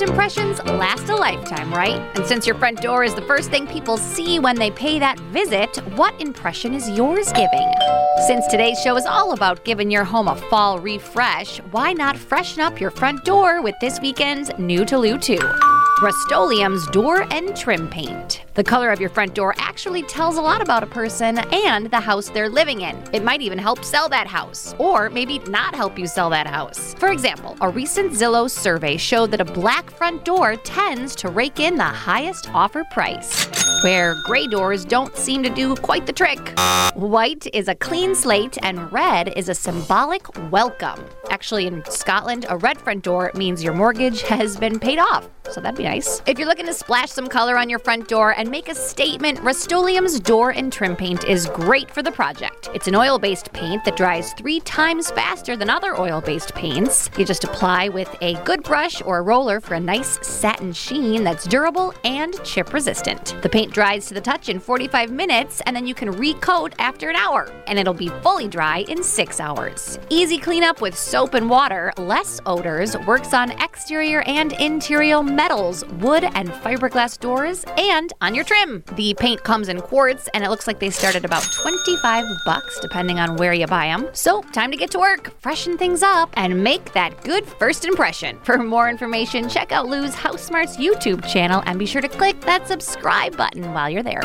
first impressions last a lifetime, right? And since your front door is the first thing people see when they pay that visit, what impression is yours giving? Since today's show is all about giving your home a fall refresh, why not freshen up your front door with this weekend's New to Lou Too? Rust-Oleum's Door and Trim Paint. The color of your front door actually tells a lot about a person and the house they're living in. It might even help sell that house, or maybe not help you sell that house. For example, a recent Zillow survey showed that a black front door tends to rake in the highest offer price, where gray doors don't seem to do quite the trick. White is a clean slate, and red is a symbolic welcome. Actually, in Scotland, a red front door means your mortgage has been paid off, so that'd be nice. If you're looking to splash some color on your front door and make a statement, Rust-Oleum's Door and Trim Paint is great for the project. It's an oil-based paint that dries three times faster than other oil-based paints. You just apply with a good brush or a roller for a nice satin sheen that's durable and chip resistant. The paint dries to the touch in 45 minutes, and then you can recoat after an hour, and it'll be fully dry in six hours. Easy cleanup with soap and water, less odors, works on exterior and interior metals, wood and fiberglass doors, and on your trim. The paint comes in quarts, and it looks like they start at about 25 bucks depending on where you buy them. So, time to get to work, freshen things up, and make that good first impression. For more information, check out Lou's HouseSmarts YouTube channel and be sure to click that subscribe button while you're there.